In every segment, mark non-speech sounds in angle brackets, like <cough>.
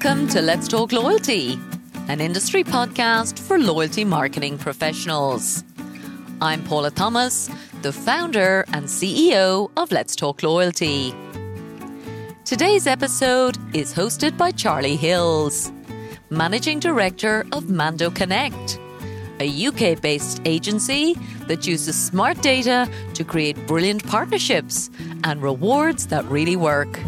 Welcome to Let's Talk Loyalty, an industry podcast for loyalty marketing professionals. I'm Paula Thomas, the founder and CEO of Let's Talk Loyalty. Today's episode is hosted by Charlie Hills, Managing Director of Mando Connect, a UK based agency that uses smart data to create brilliant partnerships and rewards that really work.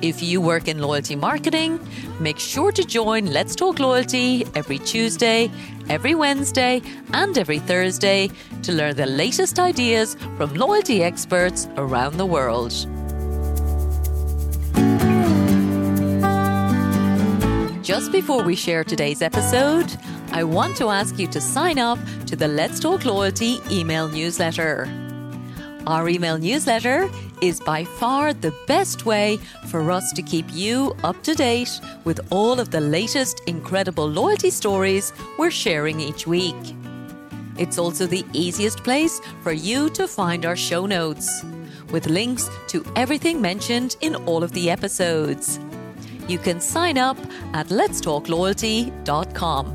If you work in loyalty marketing, make sure to join Let's Talk Loyalty every Tuesday, every Wednesday, and every Thursday to learn the latest ideas from loyalty experts around the world. Just before we share today's episode, I want to ask you to sign up to the Let's Talk Loyalty email newsletter. Our email newsletter is by far the best way for us to keep you up to date with all of the latest incredible loyalty stories we're sharing each week. It's also the easiest place for you to find our show notes, with links to everything mentioned in all of the episodes. You can sign up at letstalkloyalty.com.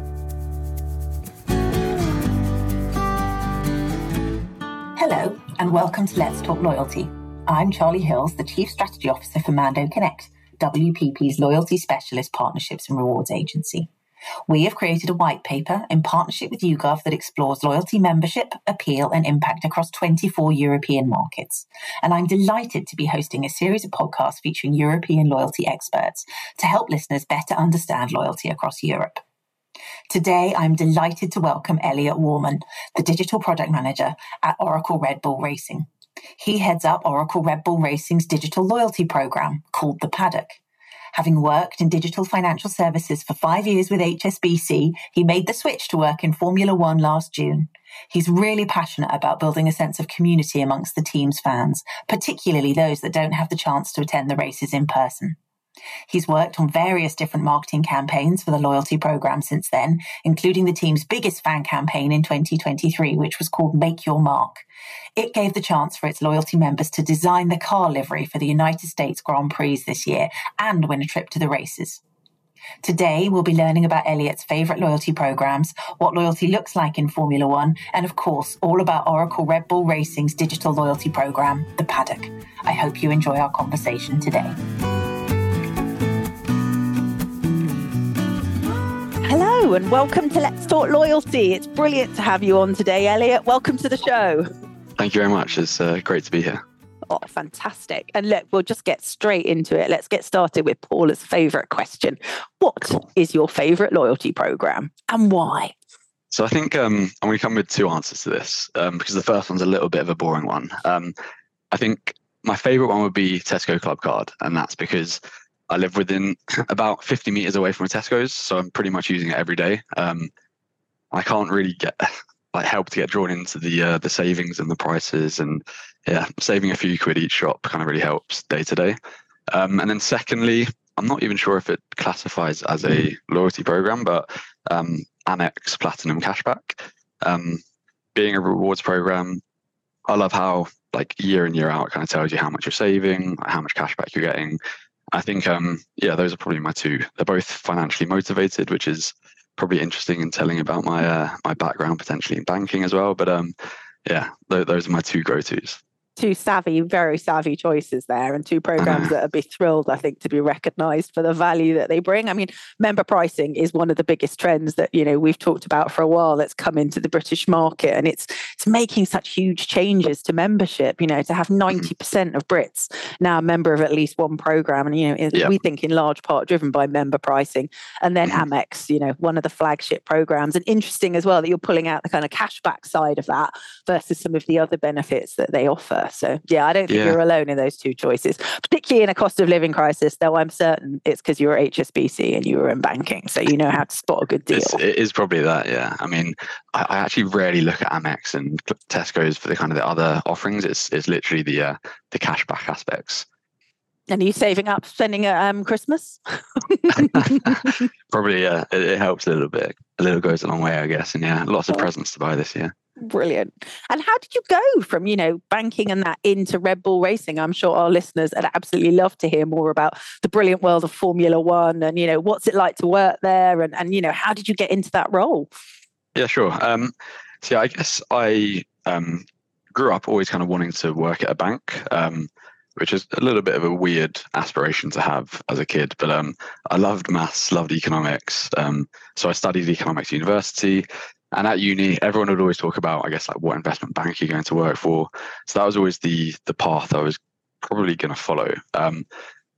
Hello, and welcome to Let's Talk Loyalty. I'm Charlie Hills, the Chief Strategy Officer for Mando Connect, WPP's loyalty specialist partnerships and rewards agency. We have created a white paper in partnership with YouGov that explores loyalty membership, appeal, and impact across 24 European markets. And I'm delighted to be hosting a series of podcasts featuring European loyalty experts to help listeners better understand loyalty across Europe. Today, I'm delighted to welcome Elliot Warman, the Digital Product Manager at Oracle Red Bull Racing. He heads up Oracle Red Bull Racing's digital loyalty program called The Paddock. Having worked in digital financial services for five years with HSBC, he made the switch to work in Formula One last June. He's really passionate about building a sense of community amongst the team's fans, particularly those that don't have the chance to attend the races in person. He's worked on various different marketing campaigns for the loyalty program since then, including the team's biggest fan campaign in 2023, which was called Make Your Mark. It gave the chance for its loyalty members to design the car livery for the United States Grand Prix this year and win a trip to the races. Today, we'll be learning about Elliot's favourite loyalty programs, what loyalty looks like in Formula One, and of course, all about Oracle Red Bull Racing's digital loyalty program, The Paddock. I hope you enjoy our conversation today. Hello, and welcome to Let's Talk Loyalty. It's brilliant to have you on today, Elliot. Welcome to the show. Thank you very much. It's uh, great to be here. Oh, fantastic. And look, we'll just get straight into it. Let's get started with Paula's favorite question. What is your favorite loyalty program and why? So I think um, I'm going to come with two answers to this um, because the first one's a little bit of a boring one. Um, I think my favorite one would be Tesco Club Card, and that's because I live within <clears throat> about 50 meters away from a Tesco's, so I'm pretty much using it every day. Um, I can't really get <sighs> like help to get drawn into the uh, the savings and the prices, and yeah, saving a few quid each shop kind of really helps day to day. Um, and then secondly, I'm not even sure if it classifies as a loyalty program, but um, Amex Platinum Cashback, um, being a rewards program, I love how like year in year out it kind of tells you how much you're saving, how much cashback you're getting, I think, um, yeah, those are probably my two. They're both financially motivated, which is probably interesting in telling about my uh, my background potentially in banking as well. But um, yeah, th- those are my two go tos two savvy, very savvy choices there, and two programs that would be thrilled, I think, to be recognised for the value that they bring. I mean, member pricing is one of the biggest trends that you know we've talked about for a while. That's come into the British market, and it's it's making such huge changes to membership. You know, to have mm-hmm. ninety percent of Brits now a member of at least one program, and you know, yeah. we think in large part driven by member pricing, and then mm-hmm. Amex, you know, one of the flagship programs, and interesting as well that you're pulling out the kind of cashback side of that versus some of the other benefits that they offer. So yeah, I don't think yeah. you're alone in those two choices, particularly in a cost of living crisis. Though I'm certain it's because you were HSBC and you were in banking, so you know how to spot a good deal. It's, it is probably that. Yeah, I mean, I, I, actually rarely look at Amex and Tesco's for the kind of the other offerings. It's it's literally the uh, the cashback aspects. And are you saving up spending at um, Christmas? <laughs> Probably, yeah. It, it, helps a little bit. A little goes a long way, I guess. And yeah, lots of presents to buy this year. Brilliant. And how did you go from, you know, banking and that into Red Bull racing? I'm sure our listeners would absolutely love to hear more about the brilliant world of Formula One and, you know, what's it like to work there and, and you know, how did you get into that role? Yeah, sure. Um, so yeah, I guess I um, grew up always kind of wanting to work at a bank. Um, which is a little bit of a weird aspiration to have as a kid. But um, I loved maths, loved economics. Um, so I studied economics at university. And at uni, everyone would always talk about, I guess, like what investment bank you're going to work for. So that was always the the path I was probably going to follow. Um,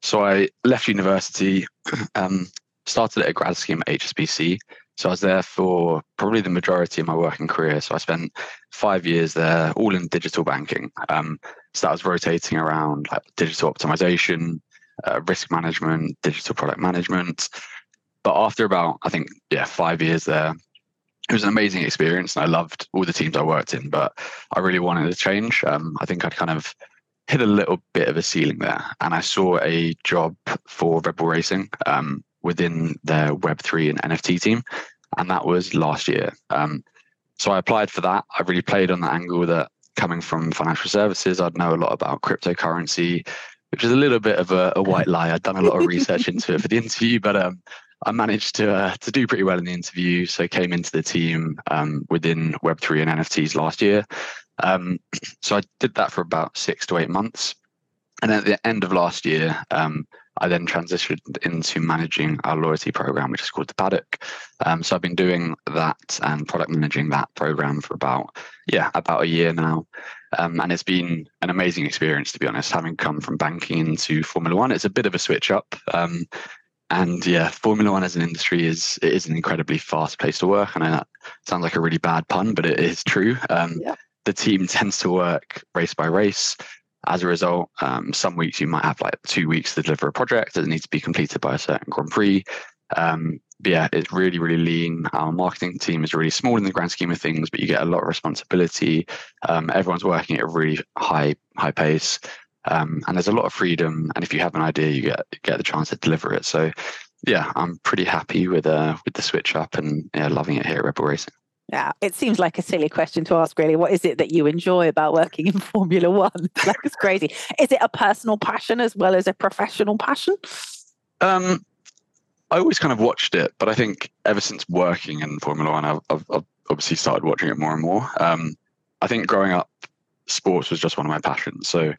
so I left university, <clears throat> um, started at a grad scheme at HSBC. So I was there for probably the majority of my working career. So I spent five years there, all in digital banking. Um, so that was rotating around like digital optimization, uh, risk management, digital product management. But after about, I think, yeah, five years there, it was an amazing experience and I loved all the teams I worked in, but I really wanted to change. Um, I think I'd kind of hit a little bit of a ceiling there. And I saw a job for Red Bull Racing um, within their Web3 and NFT team. And that was last year. Um, so I applied for that. I really played on the angle that coming from financial services, I'd know a lot about cryptocurrency, which is a little bit of a, a white lie. I'd done a lot of research into it for the <laughs> interview, but um, I managed to uh, to do pretty well in the interview. So came into the team um, within Web three and NFTs last year. Um, <clears throat> so I did that for about six to eight months, and at the end of last year, um, I then transitioned into managing our loyalty program, which is called the Paddock. Um, so I've been doing that and product managing that program for about yeah about a year now, um, and it's been an amazing experience to be honest. Having come from banking into Formula One, it's a bit of a switch up. Um, and yeah, Formula One as an industry is it is an incredibly fast place to work. I know that sounds like a really bad pun, but it is true. Um, yeah. The team tends to work race by race. As a result, um, some weeks you might have like two weeks to deliver a project that needs to be completed by a certain Grand Prix. Um, but yeah, it's really, really lean. Our marketing team is really small in the grand scheme of things, but you get a lot of responsibility. Um, everyone's working at a really high, high pace. Um, and there's a lot of freedom. And if you have an idea, you get get the chance to deliver it. So, yeah, I'm pretty happy with uh, with the switch up and yeah, loving it here at Red Bull Racing. Yeah, it seems like a silly question to ask, really. What is it that you enjoy about working in <laughs> Formula One? <laughs> like it's crazy. Is it a personal passion as well as a professional passion? Um, I always kind of watched it, but I think ever since working in Formula One, I've, I've, I've obviously started watching it more and more. Um, I think growing up, sports was just one of my passions. So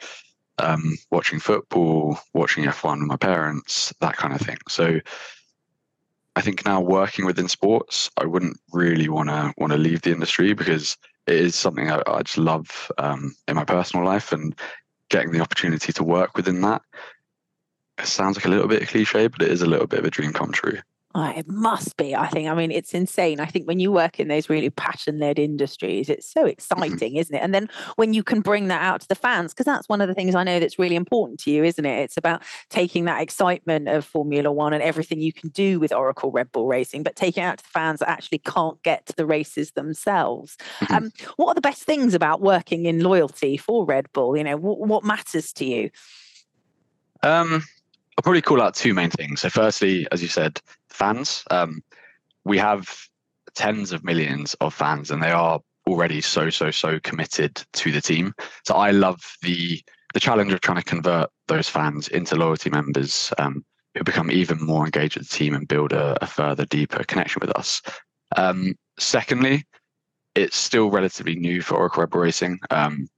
um, watching football, watching F1 with my parents, that kind of thing. So I think now working within sports, I wouldn't really want to want to leave the industry because it is something I, I just love um, in my personal life and getting the opportunity to work within that. It sounds like a little bit cliche, but it is a little bit of a dream come true. Oh, it must be. I think. I mean, it's insane. I think when you work in those really passion-led industries, it's so mm-hmm. exciting, isn't it? And then when you can bring that out to the fans, because that's one of the things I know that's really important to you, isn't it? It's about taking that excitement of Formula One and everything you can do with Oracle Red Bull Racing, but taking it out to the fans that actually can't get to the races themselves. Mm-hmm. Um, what are the best things about working in loyalty for Red Bull? You know, what, what matters to you? Um, I'll probably call out two main things. So, firstly, as you said, fans. Um, we have tens of millions of fans, and they are already so so so committed to the team. So I love the the challenge of trying to convert those fans into loyalty members um, who become even more engaged with the team and build a, a further deeper connection with us. Um, secondly, it's still relatively new for Oracle Bull Racing um,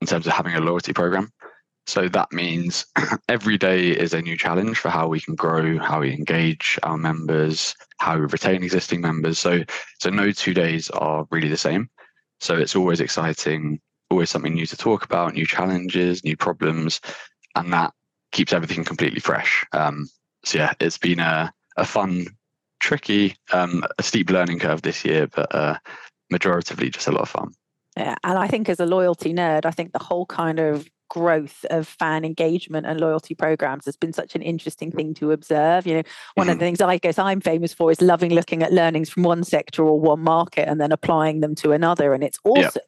in terms of having a loyalty program. So that means <clears throat> every day is a new challenge for how we can grow, how we engage our members, how we retain existing members. So so no two days are really the same. So it's always exciting, always something new to talk about, new challenges, new problems, and that keeps everything completely fresh. Um, so yeah, it's been a, a fun, tricky, um, a steep learning curve this year, but uh, majoritively just a lot of fun. Yeah, and I think as a loyalty nerd, I think the whole kind of growth of fan engagement and loyalty programs has been such an interesting thing to observe. You know, one of the mm-hmm. things I guess I'm famous for is loving looking at learnings from one sector or one market and then applying them to another. And it's also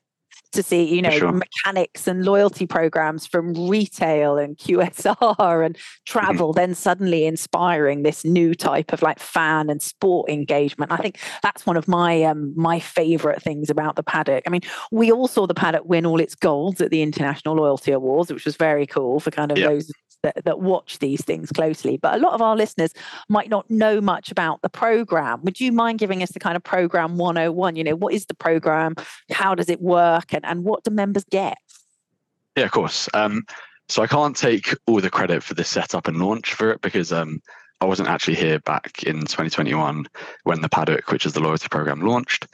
to see, you know, sure. mechanics and loyalty programs from retail and QSR and mm-hmm. travel, mm-hmm. then suddenly inspiring this new type of like fan and sport engagement. I think that's one of my um, my favorite things about the paddock. I mean, we all saw the paddock win all its golds at the International Loyalty Awards, which was very cool for kind of yep. those that, that watch these things closely. But a lot of our listeners might not know much about the program. Would you mind giving us the kind of program 101? You know, what is the program? How does it work? And, and what do members get? Yeah, of course. Um, so I can't take all the credit for the setup and launch for it because um, I wasn't actually here back in 2021 when the Paddock, which is the loyalty program, launched.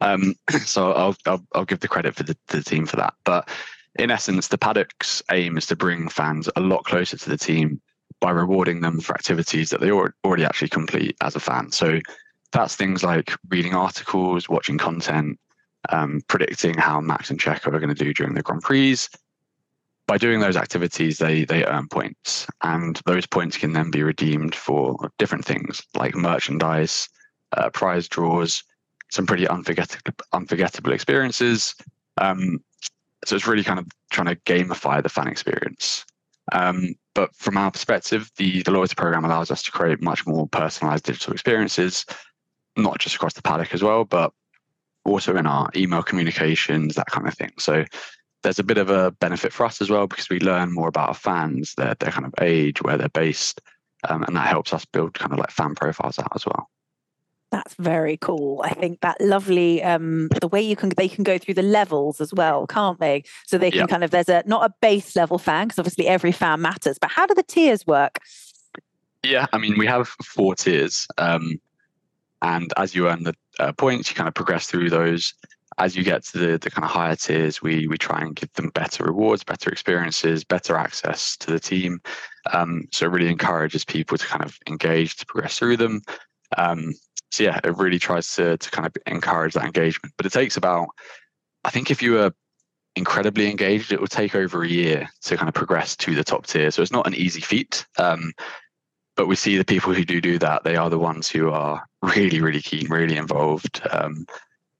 Um, <clears throat> so I'll, I'll, I'll give the credit for the, the team for that. But in essence, the paddock's aim is to bring fans a lot closer to the team by rewarding them for activities that they already actually complete as a fan. So that's things like reading articles, watching content, um, predicting how Max and Checo are going to do during the Grand Prix. By doing those activities, they they earn points, and those points can then be redeemed for different things like merchandise, uh, prize draws, some pretty unforgettable unforgettable experiences, um, so it's really kind of trying to gamify the fan experience. Um, but from our perspective, the, the loyalty program allows us to create much more personalized digital experiences, not just across the paddock as well, but also in our email communications, that kind of thing. So there's a bit of a benefit for us as well because we learn more about our fans, their their kind of age, where they're based, um, and that helps us build kind of like fan profiles out as well. That's very cool. I think that lovely um the way you can they can go through the levels as well, can't they? So they can yeah. kind of there's a not a base level fan because obviously every fan matters, but how do the tiers work? Yeah, I mean we have four tiers, um, and as you earn the uh, points, you kind of progress through those. As you get to the, the kind of higher tiers, we we try and give them better rewards, better experiences, better access to the team. Um, so it really encourages people to kind of engage to progress through them. Um, so yeah, it really tries to to kind of encourage that engagement. But it takes about, I think, if you are incredibly engaged, it will take over a year to kind of progress to the top tier. So it's not an easy feat. Um, but we see the people who do do that; they are the ones who are really, really keen, really involved. Um,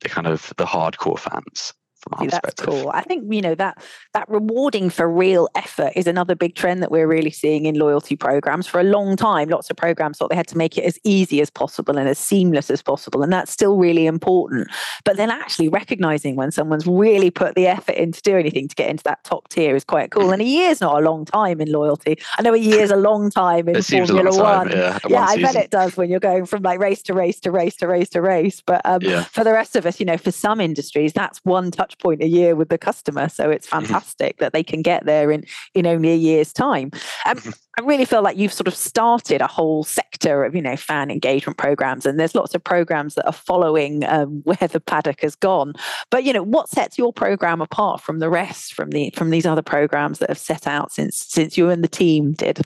the kind of the hardcore fans our That's cool. I think you know that that rewarding for real effort is another big trend that we're really seeing in loyalty programs. For a long time, lots of programs thought they had to make it as easy as possible and as seamless as possible, and that's still really important. But then actually recognizing when someone's really put the effort in to do anything to get into that top tier is quite cool. And a year's not a long time in loyalty. I know a year's a long time in it Formula One. Time, yeah, yeah I bet it does when you're going from like race to race to race to race to race. But um, yeah. for the rest of us, you know, for some industries, that's one touch point a year with the customer. So it's <laughs> mm-hmm. fantastic that they can get there in in only a year's time. Um, mm-hmm. I really feel like you've sort of started a whole sector of you know fan engagement programs, and there's lots of programs that are following um, <laughs> where the paddock has gone. But you know what sets your program apart from the rest, from the from these other programs that have set out since since you and the team did.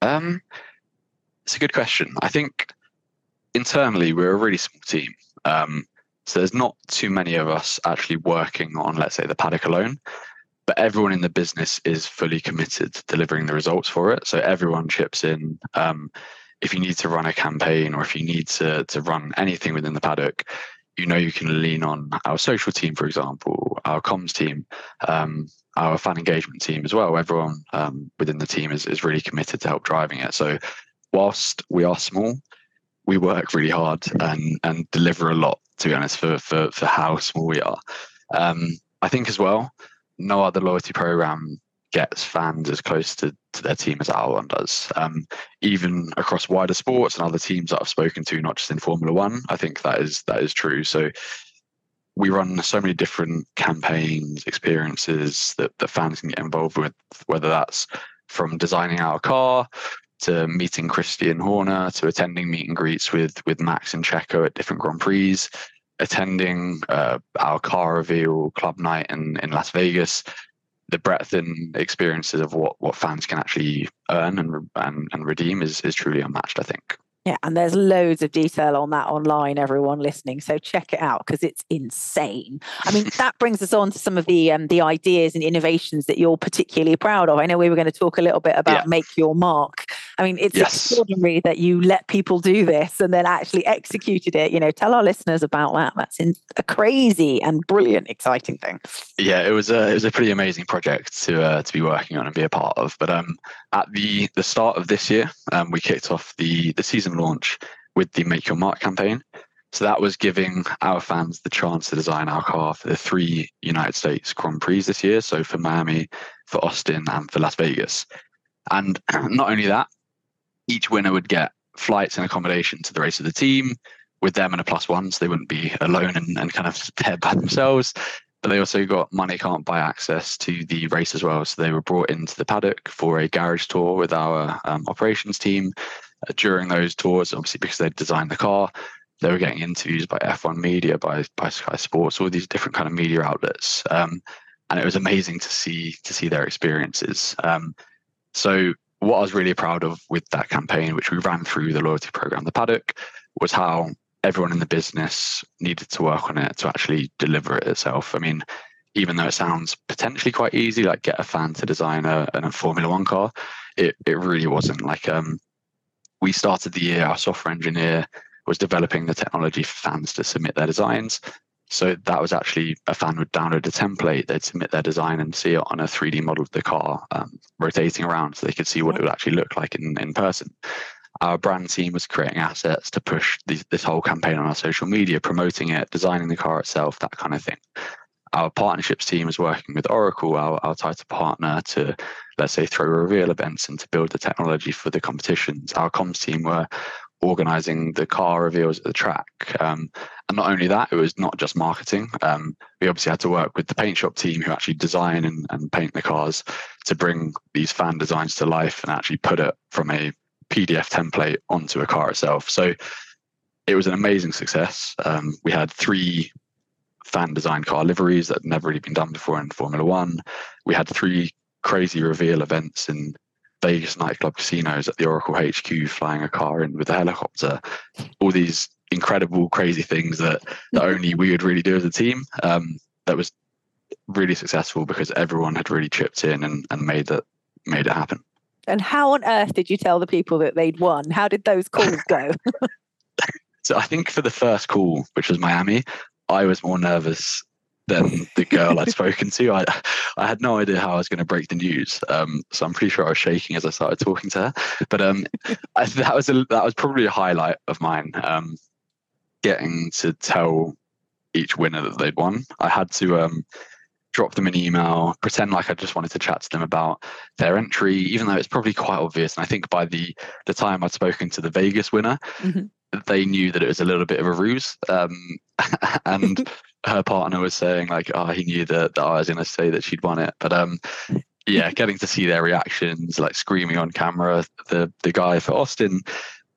Um, it's a good question. I think internally we're a really small team. Um, so there's not too many of us actually working on, let's say, the paddock alone, but everyone in the business is fully committed to delivering the results for it. So everyone chips in. Um, if you need to run a campaign or if you need to to run anything within the paddock, you know you can lean on our social team, for example, our comms team, um, our fan engagement team as well. Everyone um, within the team is, is really committed to help driving it. So whilst we are small, we work really hard and and deliver a lot to be honest, for for for how small we are. Um, I think as well, no other loyalty program gets fans as close to, to their team as our one does. Um, even across wider sports and other teams that I've spoken to, not just in Formula One, I think that is that is true. So we run so many different campaigns, experiences that, that fans can get involved with, whether that's from designing our car to meeting Christian Horner, to attending meet and greets with with Max and Checo at different Grand Prix, attending uh, our car reveal club night in, in Las Vegas. The breadth and experiences of what, what fans can actually earn and, and and redeem is is truly unmatched. I think. Yeah, and there's loads of detail on that online, everyone listening. So check it out because it's insane. I mean, that brings us on to some of the um, the ideas and innovations that you're particularly proud of. I know we were going to talk a little bit about yeah. make your mark I mean, it's Yes. extraordinary that you let people do this and then actually executed it. You know, tell our listeners about that. That's in, a crazy and brilliant, exciting thing. yeah, it was a it was a pretty amazing project to uh, to be working on and be a part of. But um, at the the start of this year, um, we kicked off the the season launch with the Make Your Mark campaign. So that was giving our fans the chance to design our car for the three United States Grand Prix this year. So for Miami, for Austin, and for Las Vegas. And <clears throat> not only that, each winner would get flights and accommodation to the race of the team with them and a plus one, so they wouldn't be alone and, and kind of <laughs> there by themselves. But they also got money can't buy access to the race as well. So they were brought into the paddock for a garage tour with our um, operations team. Uh, during those tours, obviously because they designed the car, they were getting interviews by F1 Media, by by Sky Sports, all these different kind of media outlets, um, and it was amazing to see to see their experiences. Um, so what I was really proud of with that campaign, which we ran through the loyalty program, the paddock, was how everyone in the business needed to work on it to actually deliver it itself. I mean, even though it sounds potentially quite easy, like get a fan to design a, a Formula One car, it, it really wasn't. Like um, we started the year, our software engineer was developing the technology for fans to submit their designs. So that was actually a fan would download a template, they'd submit their design and see it on a 3D model of the car um, rotating around so they could see what it would actually look like in, in person. Our brand team was creating assets to push these, this whole campaign on our social media, promoting it, designing the car itself, that kind of thing. Our partnerships team was working with Oracle, our, our title partner, to let's say throw reveal events and to build the technology for the competitions. Our comms team were organizing the car reveals at the track. Um, and not only that, it was not just marketing. Um, we obviously had to work with the paint shop team who actually design and, and paint the cars to bring these fan designs to life and actually put it from a PDF template onto a car itself. So it was an amazing success. Um, we had three fan design car liveries that had never really been done before in Formula One. We had three crazy reveal events in Vegas nightclub casinos at the Oracle HQ, flying a car in with a helicopter. All these incredible, crazy things that that only we would really do as a team. Um, that was really successful because everyone had really chipped in and, and made that made it happen. And how on earth did you tell the people that they'd won? How did those calls go? <laughs> So I think for the first call, which was Miami, I was more nervous than the girl I'd spoken to. I I had no idea how I was going to break the news. Um, so I'm pretty sure I was shaking as I started talking to her. But um, <laughs> I, that was a, that was probably a highlight of mine. Um, getting to tell each winner that they'd won. I had to um, drop them an email, pretend like I just wanted to chat to them about their entry, even though it's probably quite obvious. And I think by the the time I'd spoken to the Vegas winner, Mhm. They knew that it was a little bit of a ruse. Um, <laughs> and <laughs> her partner was saying like, "Oh, he knew that, that I was going to say that she'd won it." But um, yeah, <laughs> getting to see their reactions, like screaming on camera. The the guy for Austin,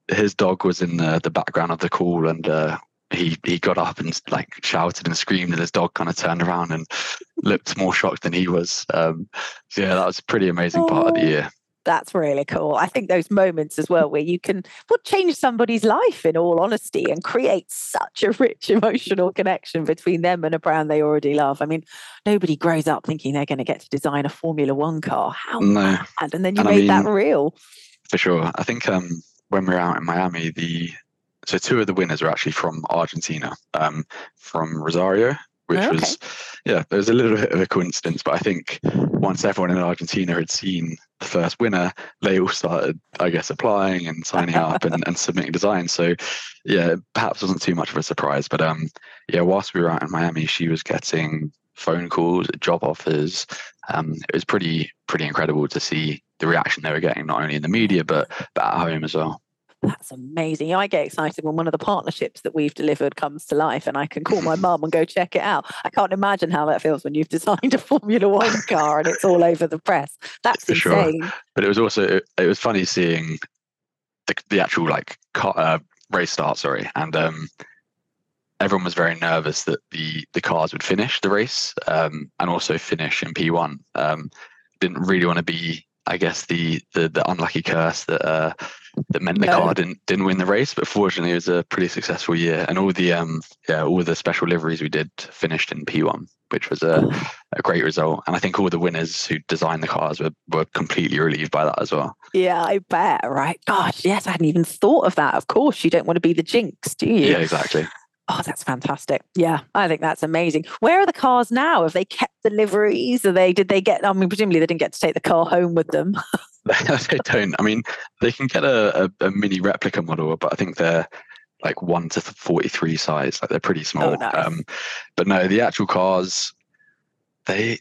his dog was in the, the background of the call, and uh, he he got up and like shouted and screamed, and his dog kind of turned around and looked more shocked than he was. Um, so yeah, that was a pretty amazing part of the Oh. year. That's really cool. I think those moments as well where you can well, change somebody's life in all honesty and create such a rich <laughs> emotional connection between them and a brand they already love. I mean, nobody grows up thinking they're going to get to design a Formula One car. How No. And then you And I made that real. for sure. I think um, when we were out in Miami, the so two of the winners were actually from Argentina, um, from Rosario, which Oh, okay. was yeah, there was a little bit of a coincidence, but I think once everyone in Argentina had seen the first winner, they all started, I guess, applying and signing up and, and <laughs> submitting designs. So yeah, perhaps wasn't too much of a surprise, but um, yeah, whilst we were out in Miami, she was getting phone calls, job offers. Um, it was pretty pretty incredible to see the reaction they were getting, not only in the media but but at home as well. That's amazing. I get excited when one of the partnerships that we've delivered comes to life and I can call my mum and go check it out. I can't imagine how that feels when you've designed a Formula One car and it's all over the press. That's For sure. insane. But it was also it, it was funny seeing the the actual like car, uh, race start. Sorry, and um, everyone was very nervous that the the cars would finish the race um, and also finish in P1. Um, didn't really want to be I guess the the, the unlucky curse that uh, that meant the no. car didn't didn't win the race. But fortunately, it was a pretty successful year, and all the um yeah all the special liveries we did finished in P1, which was a, a great result. And I think all the winners who designed the cars were were completely relieved by that as well. Yeah, I bet. Right? Gosh, yes, I hadn't even thought of that. Of course, you don't want to be the jinx, do you? Yeah, exactly. Oh, that's fantastic. Yeah, I think that's amazing. Where are the cars now? Have they kept the liveries? Are they did they get I mean presumably they didn't get to take the car home with them. <laughs> <laughs> they don't. I mean, they can get a, a, a, mini replica model, but I think they're like one to forty-three size. Like they're pretty small. Oh, nice. um, but no, the actual cars, they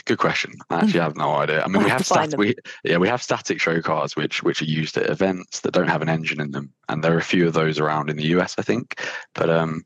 good question. I actually have no idea. I mean, we have stat- we yeah we have static show cars which which are used at events that don't have an engine in them, and there are a few of those around in the US, I think. But um,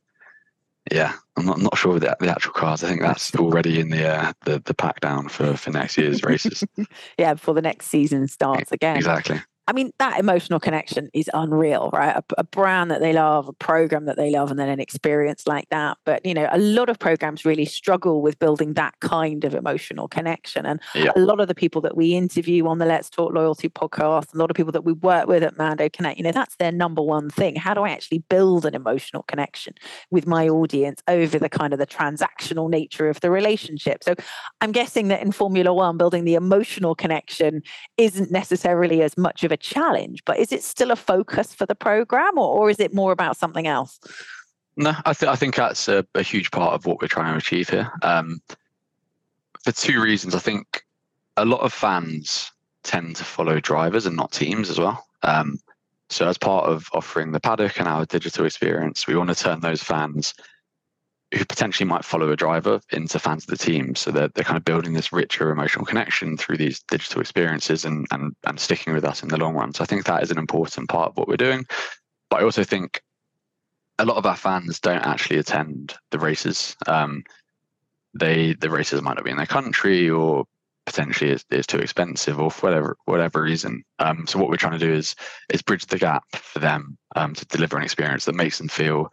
yeah, I'm not, not sure with the, the actual cars. I think that's already in the uh, the the pack down for for next year's races. <laughs> yeah, before the next season starts again. Exactly. I mean, that emotional connection is unreal, right? A, a, brand that they love, a program that they love, and then an experience like that. But, you know, a lot of programs really struggle with building that kind of emotional connection. And yeah. a lot of the people that we interview on the Let's Talk Loyalty podcast, a lot of people that we work with at Mando Connect, you know, that's their number one thing. How do I actually build an emotional connection with my audience over the kind of the transactional nature of the relationship? So I'm guessing that in Formula One, building the emotional connection isn't necessarily as much of a a challenge, but is it still a focus for the program or, or is it more about something else? No, I, th- I think that's a, a, huge part of what we're trying to achieve here. Um, for two reasons, I think a lot of fans tend to follow drivers and not teams as well. Um, so, as part of offering the paddock and our digital experience, we want to turn those fans who potentially might follow a driver into fans of the team. So they're, they're kind of building this richer emotional connection through these digital experiences and, and, and sticking with us in the long run. So I think that is an important part of what we're doing. But I also think a lot of our fans don't actually attend the races. Um, they the races might not be in their country or potentially it's, too expensive or for whatever whatever reason. Um, so what we're trying to do is is bridge the gap for them um, to deliver an experience that makes them feel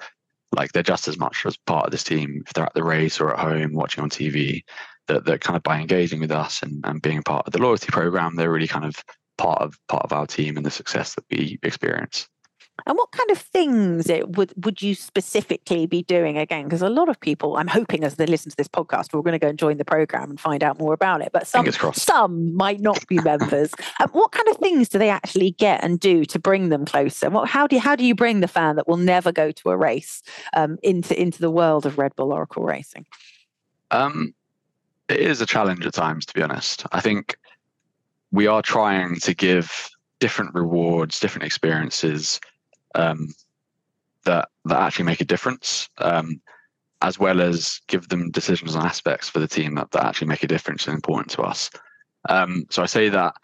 like they're just as much as part of this team if they're at the race or at home watching on TV. That that kind of by engaging with us and, and being part of the loyalty program, they're really kind of part of part of our team and the success that we experience. And what kind of things it would would you specifically be doing again? Because a lot of people, I'm hoping as they listen to this podcast, we're going to go and join the program and find out more about it. But some some might not be <laughs> members. um, what kind of things do they actually get and do to bring them closer? What, how do you, how do you bring the fan that will never go to a race um, into into the world of Red Bull Oracle Racing? Um, it is a challenge at times, to be honest. I think we are trying to give different rewards, different experiences um, that that actually make a difference, um, as well as give them decisions and aspects for the team that, that actually make a difference and important to us. Um, so I say that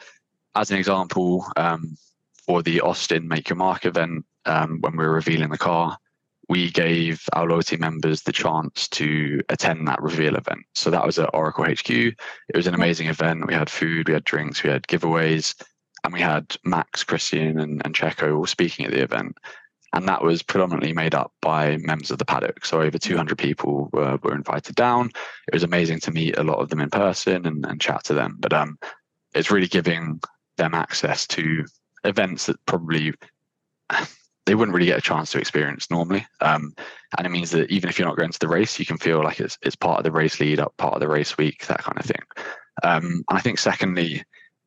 as an example um, for the Austin Make Your Mark event um, when we were revealing the car. We gave our loyalty members the chance to attend that reveal event. So that was at Oracle HQ. It was an amazing event. We had food, we had drinks, we had giveaways, and we had Max, Christian, and, and Checo all speaking at the event. And that was predominantly made up by members of the paddock. So over 200 people were, were invited down. It was amazing to meet a lot of them in person and, and chat to them. But um, it's really giving them access to events that probably <sighs> they wouldn't really get a chance to experience normally. Um, and it means that even if you're not going to the race, you can feel like it's it's part of the race lead up, part of the race week, that kind of thing. Um, and I think secondly,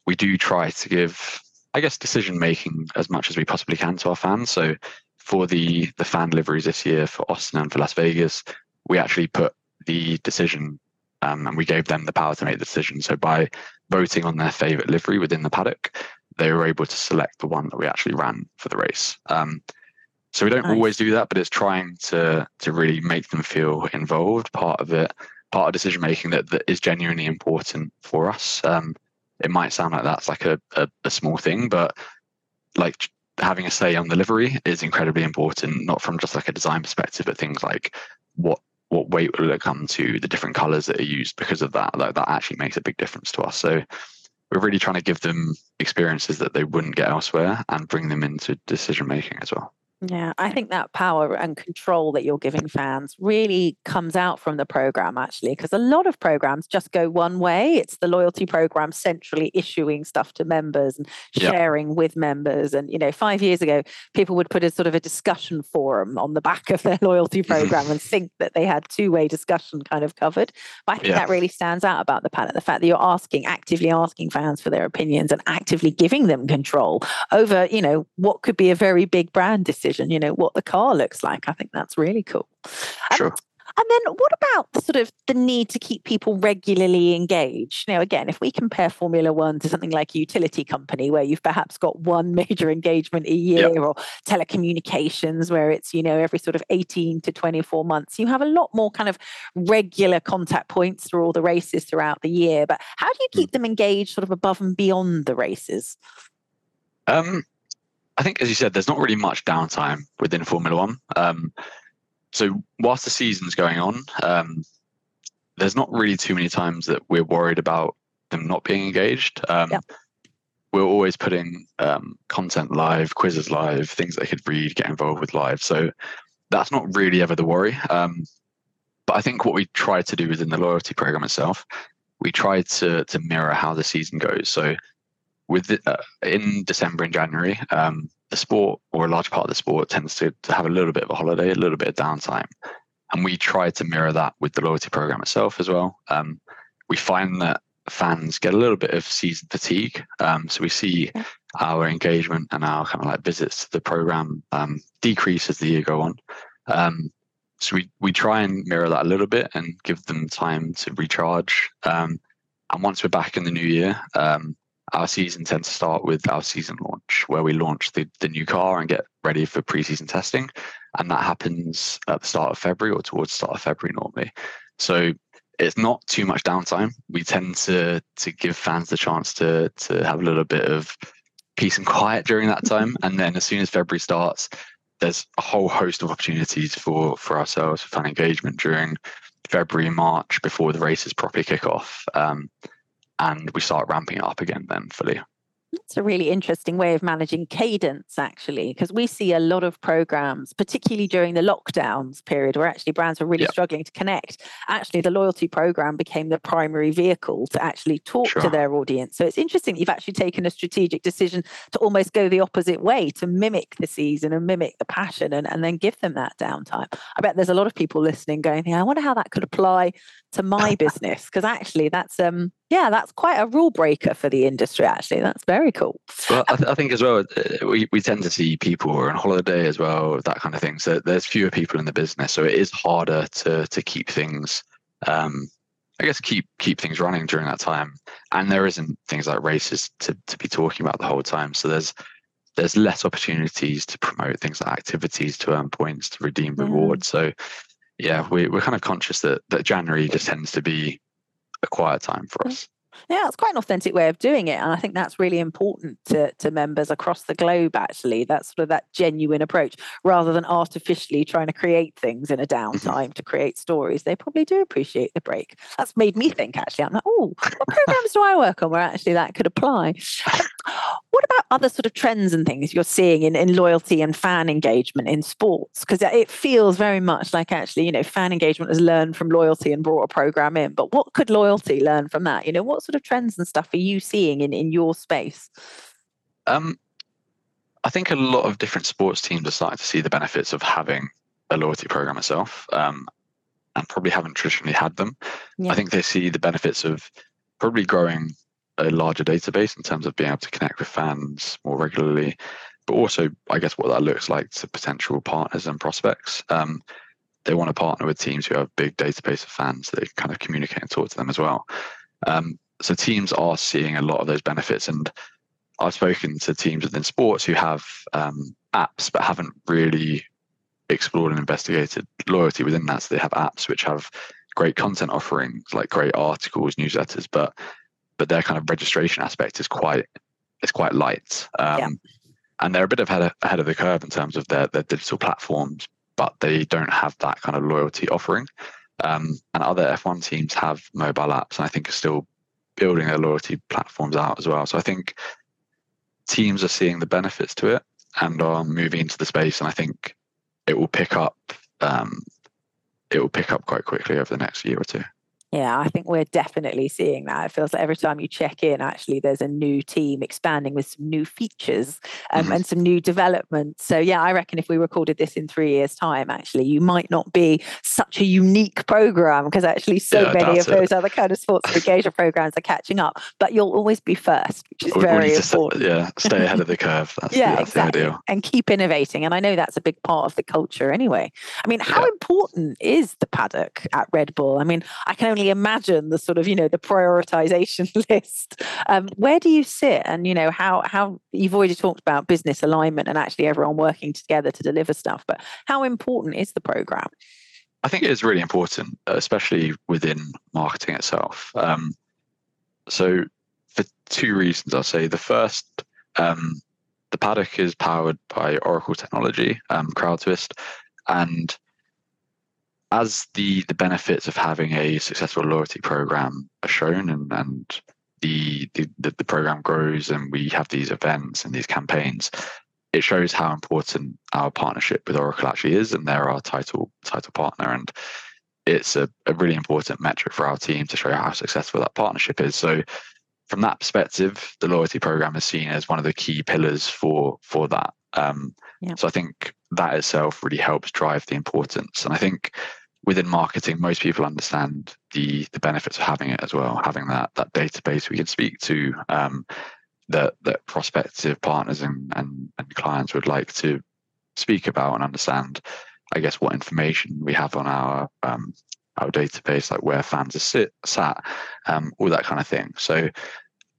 we do try to give, I guess, decision making as much as we possibly can to our fans. So for the the fan liveries this year for Austin and for Las Vegas, we actually put the decision um, and we gave them the power to make the decision. So by voting on their favorite livery within the paddock, they were able to select the one that we actually ran for the race. Um, so we don't nice. always do that, but it's trying to to really make them feel involved, part of it, part of decision making that, that is genuinely important for us. Um, it might sound like that's like a, a, a small thing, but like having a say on the livery is incredibly important, not from just like a design perspective, but things like what what weight will it come to, the different colors that are used because of that. Like that actually makes a big difference to us. So we're really trying to give them experiences that they wouldn't get elsewhere and bring them into decision making as well. Yeah, I think that power and control that you're giving fans really comes out from the program actually, because a lot of programs just go one way. It's the loyalty program centrally issuing stuff to members and sharing yep. with members. And, you know, five years ago, people would put a sort of a discussion forum on the back of their <laughs> loyalty program and <laughs> think that they had two way discussion kind of covered. But I think yeah. that really stands out about the panel the fact that you're asking, actively asking fans for their opinions and actively giving them control over, you know, what could be a very big brand decision you know, what the car looks like. I think that's really cool. Sure. Um, and then what about the sort of the need to keep people regularly engaged? Now, again, if we compare Formula One to something like a utility company where you've perhaps got one <laughs> major engagement a year yep. or telecommunications where it's, you know, every sort of 18 to 24 months, you have a lot more kind of regular contact points through all the races throughout the year. But how do you hmm. keep mm. them engaged sort of above and beyond the races? Um, I think, as you said, there's not really much downtime within Formula One. Um, so whilst the season's going on, um, there's not really too many times that we're worried about them not being engaged. Um, yeah. We're always putting um, content live, quizzes live, things they could read, get involved with live. So that's not really ever the worry. Um, but I think what we try to do within the loyalty program itself, we try to to mirror how the season goes. So with the, uh, in December and January, um, the sport or a large part of the sport tends to, to have a little bit of a holiday, a little bit of downtime, and we try to mirror that with the loyalty program itself as well. Um, we find that fans get a little bit of season fatigue, um, so we see our engagement and our kind of like visits to the program um, decrease as the year go on. Um, so we we try and mirror that a little bit and give them time to recharge. Um, and once we're back in the new year, um, our season tends to start with our season launch, where we launch the, the new car and get ready for preseason testing. And that happens at the start of February or towards the start of February normally. So it's not too much downtime. We tend to to give fans the chance to to have a little bit of peace and quiet during that time. And then as soon as February starts, there's a whole host of opportunities for for ourselves for fan engagement during February, March before the races properly kick off. Um, and we start ramping it up again then fully. It's a really interesting way of managing cadence, actually, because we see a lot of programs, particularly during the lockdowns period, where actually brands were really yep. struggling to connect. Actually, the loyalty program became the primary vehicle to actually talk sure. to their audience. So it's interesting you've actually taken a strategic decision to almost go the opposite way, to mimic the season and mimic the passion and, and then give them that downtime. I bet there's a lot of people listening going, I wonder how that could apply to my <laughs> business because actually that's um yeah that's quite a rule breaker for the industry actually. That's very cool. Well I, <laughs> th- I, think as well uh, we, we tend to see people are on holiday as well that kind of thing. So there's fewer people in the business so it is harder to to keep things um I guess keep keep things running during that time. And there isn't things like races to to be talking about the whole time. So there's there's less opportunities to promote things like activities to earn points to redeem rewards. So yeah, we, we're kind of conscious that that January just tends to be a quiet time for us. Yeah, it's quite an authentic way of doing it. And I think that's really important to, to members across the globe, actually. That's sort of that genuine approach rather than artificially trying to create things in a mm-hmm. downtime to create stories. They probably do appreciate the break. That's made me think, actually. I'm like, oh, what programs do I work on where actually that could apply? Other sort of trends and things you're seeing in, in loyalty and fan engagement in sports? Because it feels very much like actually, you know, fan engagement has learned from loyalty and brought a program in. But what could loyalty learn from that? You know, what sort of trends and stuff are you seeing in, in your space? Um, I think a lot of different sports teams are starting to see the benefits of having a loyalty program itself, um, and probably haven't traditionally had them. Yeah. I think they see the benefits of probably growing a larger database in terms of being able to connect with fans more regularly, but also, I guess, what that looks like to potential partners and prospects. Um, they want to partner with teams who have big database of fans so they kind of communicate and talk to them as well. Um, so teams are seeing a lot of those benefits, and I've spoken to teams within sports who have um, apps but haven't really explored and investigated loyalty within that. So they have apps which have great content offerings, like great articles, newsletters, but but their kind of registration aspect is quite is quite light. Um, yeah. And they're a bit of ahead, of ahead of the curve in terms of their, their digital platforms, but they don't have that kind of loyalty offering. Um, and other F1 teams have mobile apps, and I think are still building their loyalty platforms out as well. So I think teams are seeing the benefits to it. and are moving into the space, and I think it will pick up. Um, it will pick up quite quickly over the next year or two. Yeah, I think we're definitely seeing that. It feels like every time you check in, actually, there's a new team expanding with some new features um, mm-hmm. and some new development. So, yeah, I reckon if we recorded this in three years' time, actually, you might not be such a unique program because actually, so yeah, many of those other kind of sports engagement programs are catching up. But you'll always be first, which is we, very we important. Stay, yeah, stay ahead of the <laughs> curve. That's yeah, the, that's exactly. And keep innovating. And I know that's a big part of the culture anyway. I mean, how yeah. important is the paddock at Red Bull? I mean, I can only imagine the sort of you know the prioritization <laughs> list. Um, where do you sit? And you know how how you've already talked about business alignment and actually everyone working together to deliver stuff. But how important is the program? I think it is really important, especially within marketing itself. Um, so, for two reasons, I'll say the first, um, the paddock is powered by Oracle technology, um, CrowdTwist, and as the the benefits of having a successful loyalty program are shown and and the, the the program grows and we have these events and these campaigns it shows how important our partnership with oracle actually is and they're our title title partner. And it's a, a really important metric for our team to show how successful that partnership is. So from that perspective the loyalty program is seen as one of the key pillars for for that. Um, yeah. so i think that itself really helps drive the importance. And i think within marketing, most people understand the the benefits of having it as well, having that that database we can speak to um, that that prospective partners and, and, and clients would like to speak about and understand. I guess what information we have on our um, our database, like where fans are sit, sat, um, all that kind of thing. So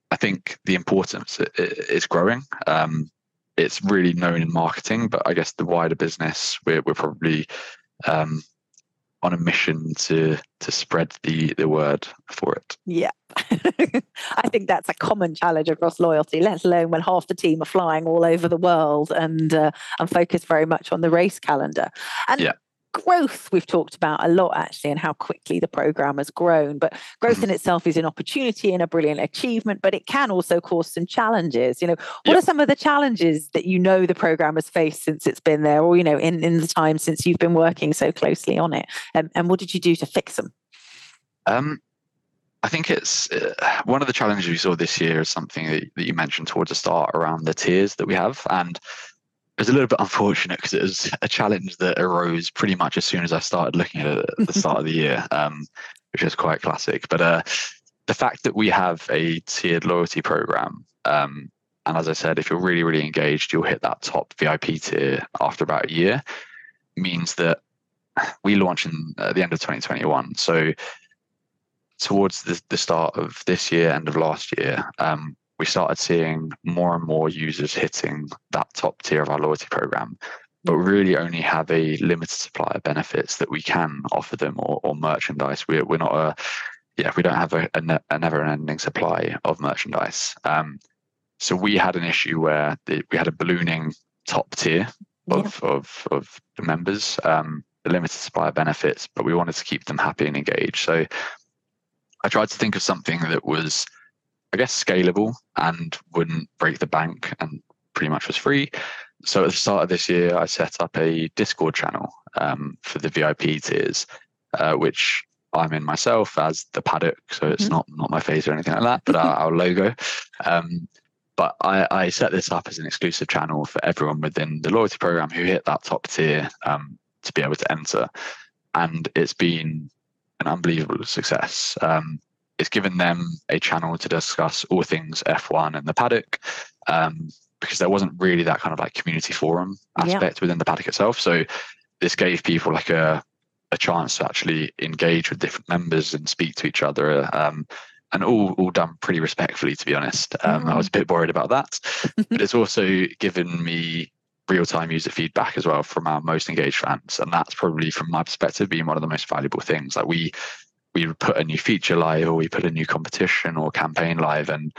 I think the importance is growing. Um, it's really known in marketing, but I guess the wider business, we're, we're probably um, on a mission to to spread the the word for it. Yeah. <laughs> I think that's a common challenge across loyalty, let alone when half the team are flying all over the world and uh, and focus very much on the race calendar. And yeah growth we've talked about a lot actually and how quickly the program has grown but growth mm-hmm. in itself is an opportunity and a brilliant achievement but it can also cause some challenges you know what yep. are some of the challenges that you know the program has faced since it's been there or you know in, in the time since you've been working so closely on it um, and what did you do to fix them um I think it's uh, one of the challenges we saw this year is something that, that you mentioned towards the start around the tiers that we have. And it was a little bit unfortunate because it was a challenge that arose pretty much as soon as I started looking at it at the start of the year, <laughs> um, which is quite classic. But uh, the fact that we have a tiered loyalty program, um, and as I said, if you're really, really engaged, you'll hit that top VIP tier after about a year, means that we launch in at the end of 2021. So towards the, the start of this year, end of last year, um, we started seeing more and more users hitting that top tier of our loyalty program, but really only have a limited supply of benefits that we can offer them or, or merchandise. We're, we're not a, yeah, we don't have a, a, a never ending supply of merchandise. Um, so we had an issue where the, we had a ballooning top tier of, yeah. of, of the members, um, the limited supply of benefits, but we wanted to keep them happy and engaged. So I tried to think of something that was I guess, scalable and wouldn't break the bank and pretty much was free. So at the start of this year, I set up a Discord channel um, for the VIP tiers, uh, which I'm in myself as the paddock. So it's mm-hmm. not not my face or anything like that, but our, our logo. Um, but I, I, set this up as an exclusive channel for everyone within the loyalty program who hit that top tier um, to be able to enter, and it's been an unbelievable success. Um, it's given them a channel to discuss all things F1 and the paddock. Um, because there wasn't really that kind of like community forum aspect yeah. within the paddock itself. So this gave people like a a chance to actually engage with different members and speak to each other. Um, and all all done pretty respectfully, to be honest. Um, mm. I was a bit worried about that, but it's also given me real time user feedback as well from our most engaged fans, and that's probably from my perspective being one of the most valuable things. Like we we put a new feature live or we put a new competition or campaign live and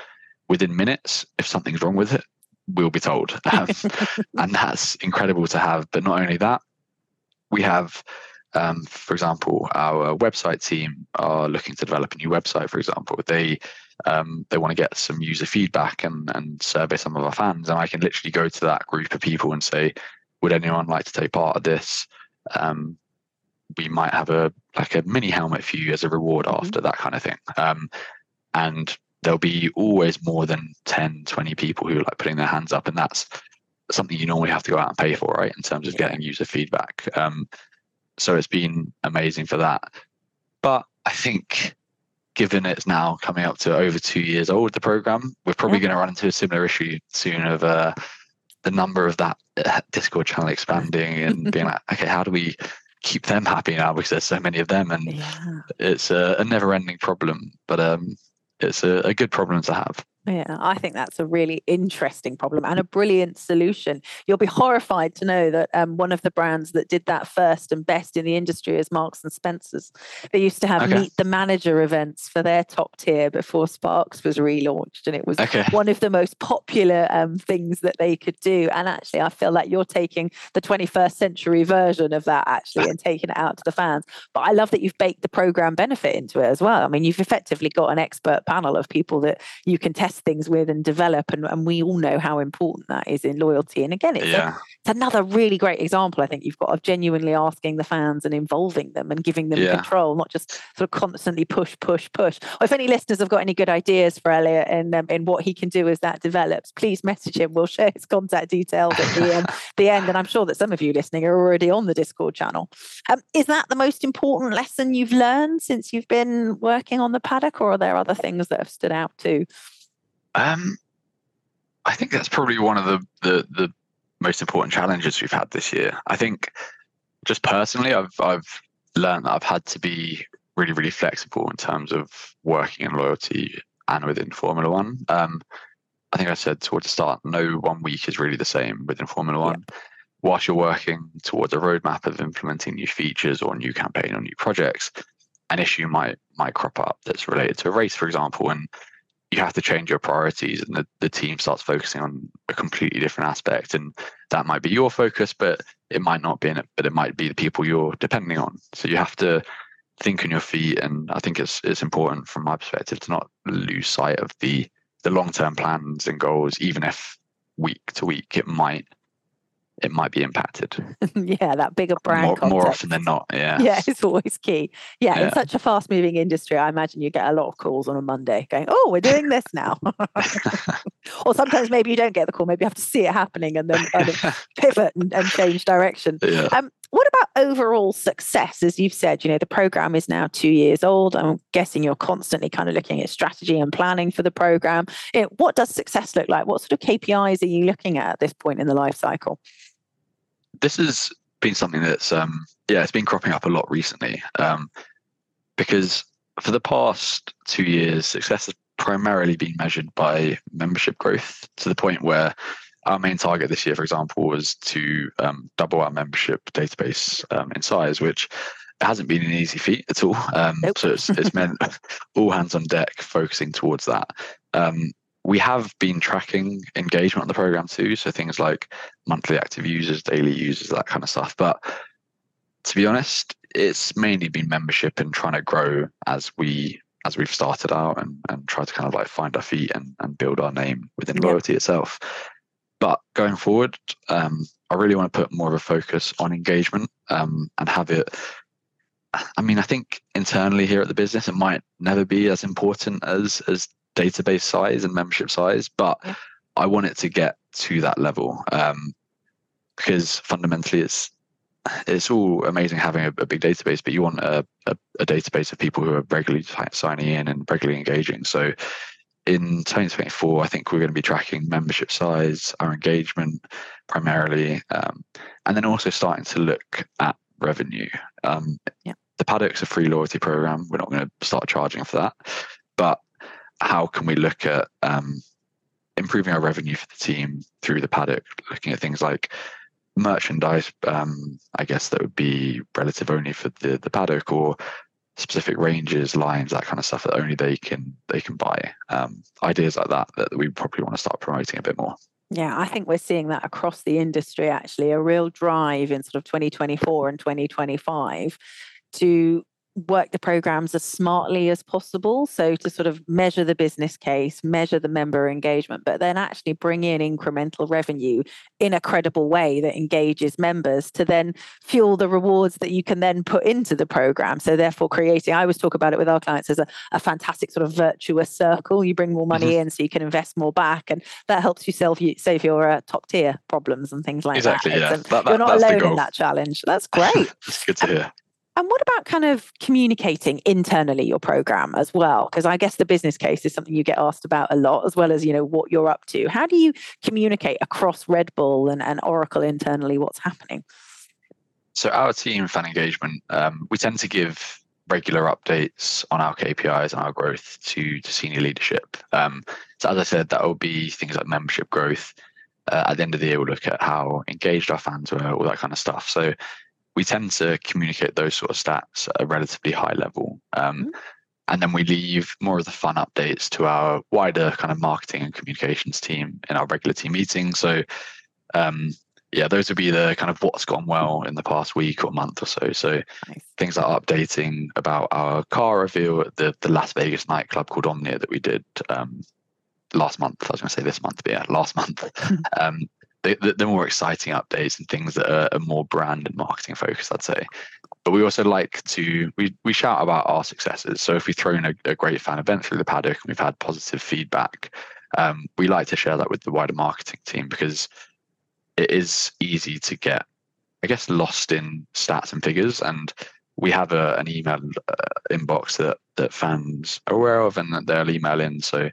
within minutes if something's wrong with it we'll be told <laughs> um, <laughs> and that's incredible to have but not only that we have um, for example, our website team are looking to develop a new website. For example, they um, they want to get some user feedback and and survey some of our fans, and I can literally go to that group of people and say, would anyone like to take part of this? Um, we might have a like a mini helmet for you as a reward mm-hmm. after that kind of thing. Um, and there'll be always more than 10, 20 people who are like putting their hands up, and that's something you normally have to go out and pay for, right? In terms of yeah. getting user feedback. Um, so it's been amazing for that. But I think given it's now coming up to over two years old, the program, we're probably yeah. going to run into a similar issue soon of uh, the number of that uh, Discord channel expanding and being <laughs> like, okay, how do we keep them happy now because there's so many of them and yeah. it's a, a never-ending problem. But um, it's a, a good problem to have. Yeah, I think that's a really interesting problem and a brilliant solution. You'll be horrified to know that um, one of the brands that did that first and best in the industry is Marks and Spencers. They used to have okay. meet the manager events for their top tier before Sparks was relaunched, and it was okay. one of the most popular um, things that they could do. And actually, I feel like you're taking the 21st century version of that actually and taking it out to the fans. But I love that you've baked the program benefit into it as well. I mean, you've effectively got an expert panel of people that you can test test things with and develop. And, and we all know how important that is in loyalty. And again, it's, yeah. a, it's another really great example, I think, you've got of genuinely asking the fans and involving them and giving them yeah. control, not just sort of constantly push, push, push. Or if any listeners have got any good ideas for Elliot and um, in what he can do as that develops, please message him. We'll share his contact details at the, um, <laughs> the end. And I'm sure that some of you listening are already on the Discord channel. Um, is that the most important lesson you've learned since you've been working on the paddock, or are there other things that have stood out too? Um, I think that's probably one of the, the the most important challenges we've had this year. I think just personally, I've I've learned that I've had to be really really flexible in terms of working in loyalty and within Formula One. Um, I think I said towards the start, no one week is really the same within Formula One. Yeah. Whilst you're working towards a roadmap of implementing new features or new campaign or new projects, an issue might might crop up that's related to a race, for example, and you have to change your priorities and the, the team starts focusing on a completely different aspect and that might be your focus but it might not be in it but it might be the people you're depending on. So you have to think on your feet and i think it's it's important from my perspective to not lose sight of the the long-term plans and goals even if week to week it might it might be impacted. <laughs> yeah, that bigger brand. More, more, often than not. Yeah. <laughs> Yeah, it's always key. Yeah, yeah, in such a fast moving industry, I imagine you get a lot of calls on a Monday going, oh, we're doing this now. <laughs> or sometimes maybe you don't get the call, maybe you have to see it happening and then kind of pivot and, and change direction. Yeah. Um, what about overall success? As you've said, you know, the program is now two years old. I'm guessing you're constantly kind of looking at strategy and planning for the program. You know, what does success look like? What sort of KPIs are you looking at at this point in the life cycle? This has been something that's, um, yeah, it's been cropping up a lot recently um, because for the past two years, success has primarily been measured by membership growth to the point where our main target this year, for example, was to um, double our membership database um, in size, which hasn't been an easy feat at all. Um, nope. So it's, it's meant <laughs> all hands on deck focusing towards that. We have been tracking engagement on the program too, so things like monthly active users, daily users, that kind of stuff. But to be honest, it's mainly been membership and trying to grow as we as we've started out and, and try to kind of like find our feet and, and build our name within loyalty itself. But going forward, um, I really want to put more of a focus on engagement um, and have it. I mean, I think internally here at the business, it might never be as important as as database size and membership size, but. I want it to get to that level um, because fundamentally, it's it's all amazing having a, a big database, but you want a, a, a, database of people who are regularly signing in and regularly engaging. So in 2024, I think we're going to be tracking membership size, our engagement primarily, um, and then also starting to look at revenue. Um, yeah. The Paddock's a free loyalty program. We're not going to start charging for that. But how can we look at um, improving our revenue for the team through the Paddock, looking at things like merchandise, um, I guess that would be relative only for the, the Paddock or specific ranges, lines, that kind of stuff that only they can they can buy. Um, ideas like that that we probably want to start promoting a bit more. Yeah, I think we're seeing that across the industry actually, a real drive in sort of 2024 and 2025 to work the programs as smartly as possible. So to sort of measure the business case, measure the member engagement, but then actually bring in incremental revenue in a credible way that engages members to then fuel the rewards that you can then put into the program. So therefore creating, I always talk about it with our clients as a, a fantastic sort of virtuous circle. You bring more money mm-hmm. in so you can invest more back and that helps you save, you, save your uh, top tier problems and things like exactly, that. Yeah. That, that, you're not alone in that challenge. That's great. <laughs> It's good to hear. And what about kind of communicating internally your program as well? Because I guess the business case is something you get asked about a lot, as well as you know what you're up to. How do you communicate across Red Bull and, and Oracle internally what's happening? So our team fan engagement, um, we tend to give regular updates on our KPIs and our growth to to senior leadership. Um, so as I said, that will be things like membership growth. Uh, at the end of the year, we'll look at how engaged our fans were, all that kind of stuff. So we tend to communicate those sort of stats at a relatively high level. Um, mm-hmm. And then we leave more of the fun updates to our wider kind of marketing and communications team in our regular team meetings. So, um, yeah, those would be the kind of what's gone well in the past week or month or so. So nice. things like updating about our car reveal at the, the Las Vegas nightclub called Omnia that we did um, last month. I was going to say this month, but yeah, last month. <laughs> um, the, the, more exciting updates and things that are, are more brand and marketing focused, I'd say. But we also like to we we shout about our successes. So if we throw in a, a great fan event through the paddock and we've had positive feedback, um, we like to share that with the wider marketing team because it is easy to get, I guess, lost in stats and figures. And we have a, an email uh, inbox that that fans are aware of and that they'll email in. So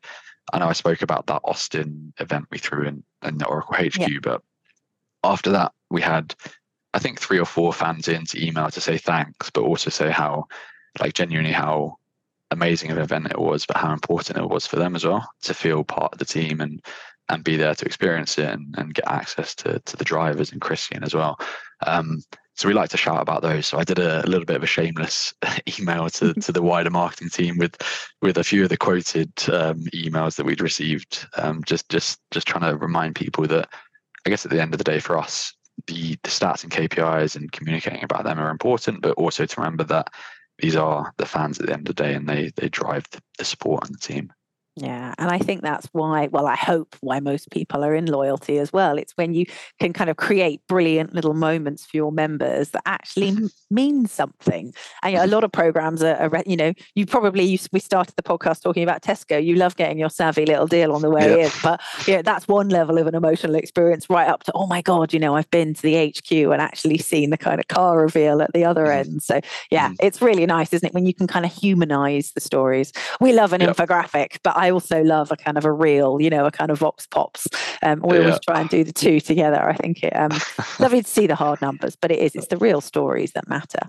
I know I spoke about that Austin event we threw in in the Oracle HQ, yeah. but after that we had I think three or four fans in to email to say thanks, but also say how like genuinely how amazing of an event it was, but how important it was for them as well to feel part of the team and and be there to experience it and, and get access to to the drivers and Christian as well. Um, so we like to shout about those. So I did a, a little bit of a shameless <laughs> email to, to the wider marketing team with with a few of the quoted um, emails that we'd received. Um, just just just trying to remind people that I guess at the end of the day for us, the the stats and KPIs and communicating about them are important, but also to remember that these are the fans at the end of the day and they they drive the, the support on the team. Yeah. And I think that's why, well, I hope why most people are in loyalty as well. It's when you can kind of create brilliant little moments for your members that actually <laughs> mean something. And you know, a lot of programs are, are, you know, you probably, you, we started the podcast talking about Tesco. You love getting your savvy little deal on the way yeah. in. But, you know, that's one level of an emotional experience right up to, oh my God, you know, I've been to the HQ and actually seen the kind of car reveal at the other mm. end. So, yeah, mm. it's really nice, isn't it? When you can kind of humanize the stories. We love an yep. infographic, but I also love a kind of a real, you know, a kind of vox pops. Um, we yeah. always try and do the two together. I think it um, <laughs> lovely to see the hard numbers, but it is it's the real stories that matter.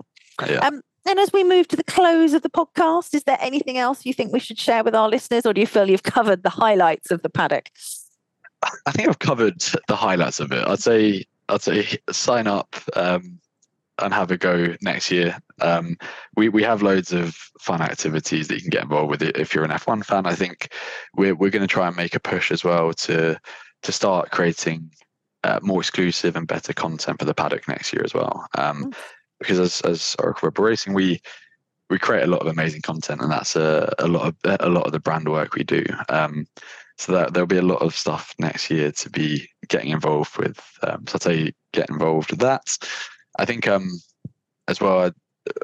Yeah. Um, and as we move to the close of the podcast, is there anything else you think we should share with our listeners, or do you feel you've covered the highlights of the paddock? I think I've covered the highlights of it. I'd say I'd say sign up. Um, and have a go next year. Um, we we have loads of fun activities that you can get involved with. If you're an F1 fan, I think we're we're going to try and make a push as well to to start creating uh, more exclusive and better content for the paddock next year as well. Um, mm. Because as as Oracle Racing, we we create a lot of amazing content, and that's a, a lot of a lot of the brand work we do. Um, so that there'll be a lot of stuff next year to be getting involved with. Um, so I'd say get involved with that. I think um, as well.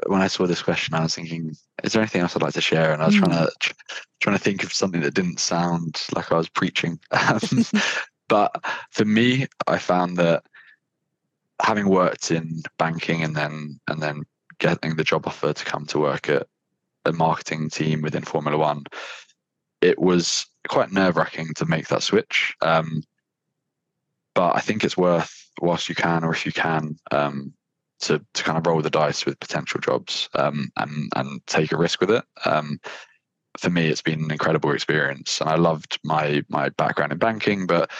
when I saw this question, I was thinking, is there anything else I'd like to share? And I was mm. trying to trying to think of something that didn't sound like I was preaching. <laughs> Um, but for me, I found that having worked in banking and then and then getting the job offer to come to work at a marketing team within Formula One, it was quite nerve wracking to make that switch. Um, but I think it's worth, whilst you can, or if you can, um, to to kind of roll the dice with potential jobs um, and and take a risk with it. Um, for me, it's been an incredible experience, and I loved my my background in banking, but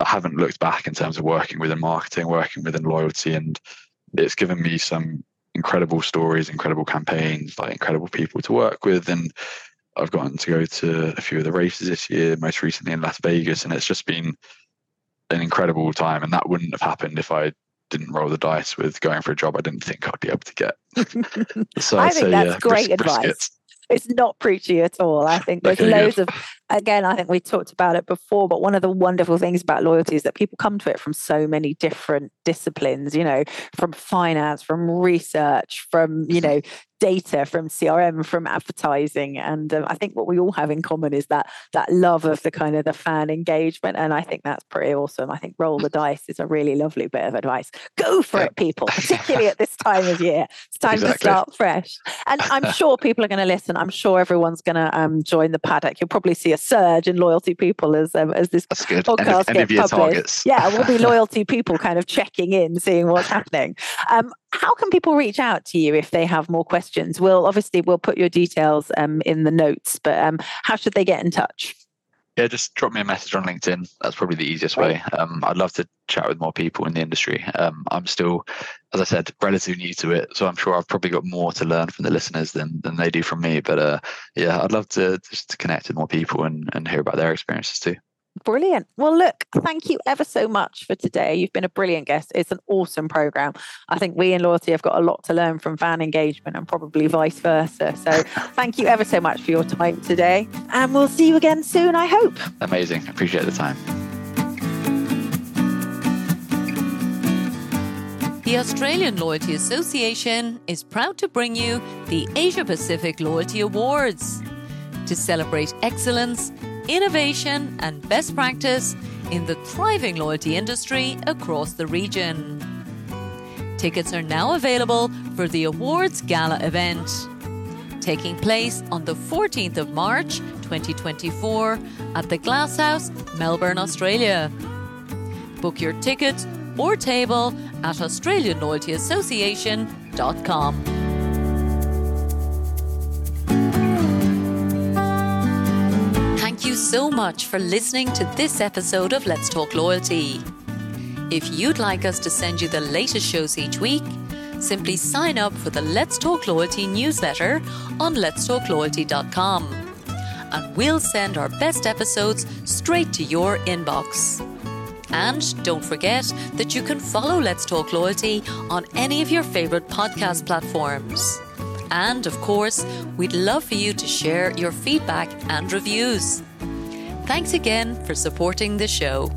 I haven't looked back in terms of working within marketing, working within loyalty, and it's given me some incredible stories, incredible campaigns, like incredible people to work with, and I've gotten to go to a few of the races this year, most recently in Las Vegas, and it's just been an incredible time, and that wouldn't have happened if I didn't roll the dice with going for a job I didn't think I'd be able to get. <laughs> so I think that's yeah, great bris- advice. Briskets it's not preachy at all. I think there's loads of again, I think we talked about it before, but one of the wonderful things about loyalty is that people come to it from so many different disciplines, you know, from finance, from research, from, you know, data from crm from advertising. And um, i think what we all have in common is that that love of the kind of the fan engagement. And i think that's pretty awesome. I think roll the <laughs> dice is a really lovely bit of advice. Go for it people <laughs> particularly at this time of year. It's time exactly. to start fresh. And i'm sure people are going to listen. I'm sure everyone's going to um, join the paddock. You'll probably see a surge in loyalty people as um, as this That's good. podcast end of, end gets published. Yeah, we'll be <laughs> loyalty people kind of checking in, seeing what's happening. Um, how can people reach out to you if they have more questions? We'll obviously we'll put your details um, in the notes, but um, how should they get in touch? Yeah, just drop me a message on LinkedIn. That's probably the easiest way. Um, I'd love to chat with more people in the industry. Um, I'm still, as I said, relatively new to it, so I'm sure I've probably got more to learn from the listeners than than they do from me. But uh, yeah, I'd love to just to connect with more people and and hear about their experiences too. Brilliant. Well, look, thank you ever so much for today. You've been a brilliant guest. It's an awesome program. I think we in Loyalty have got a lot to learn from fan engagement and probably vice versa. So, <laughs> thank you ever so much for your time today. And we'll see you again soon, I hope. Amazing. Appreciate the time. The Australian Loyalty Association is proud to bring you the Asia Pacific Loyalty Awards to celebrate excellence innovation, and best practice in the thriving loyalty industry across the region. Tickets are now available for the awards gala event, taking place on the 14th of March 2024 at the Glasshouse, Melbourne, Australia. Book your tickets or table at AustralianLoyaltyAssociation.com. you so much for listening to this episode of Let's Talk Loyalty. If you'd like us to send you the latest shows each week, simply sign up for the Let's Talk Loyalty newsletter on letstalkloyalty.com and we'll send our best episodes straight to your inbox. And don't forget that you can follow Let's Talk Loyalty on any of your favourite podcast platforms. And of course, we'd love for you to share your feedback and reviews. Thanks again for supporting the show.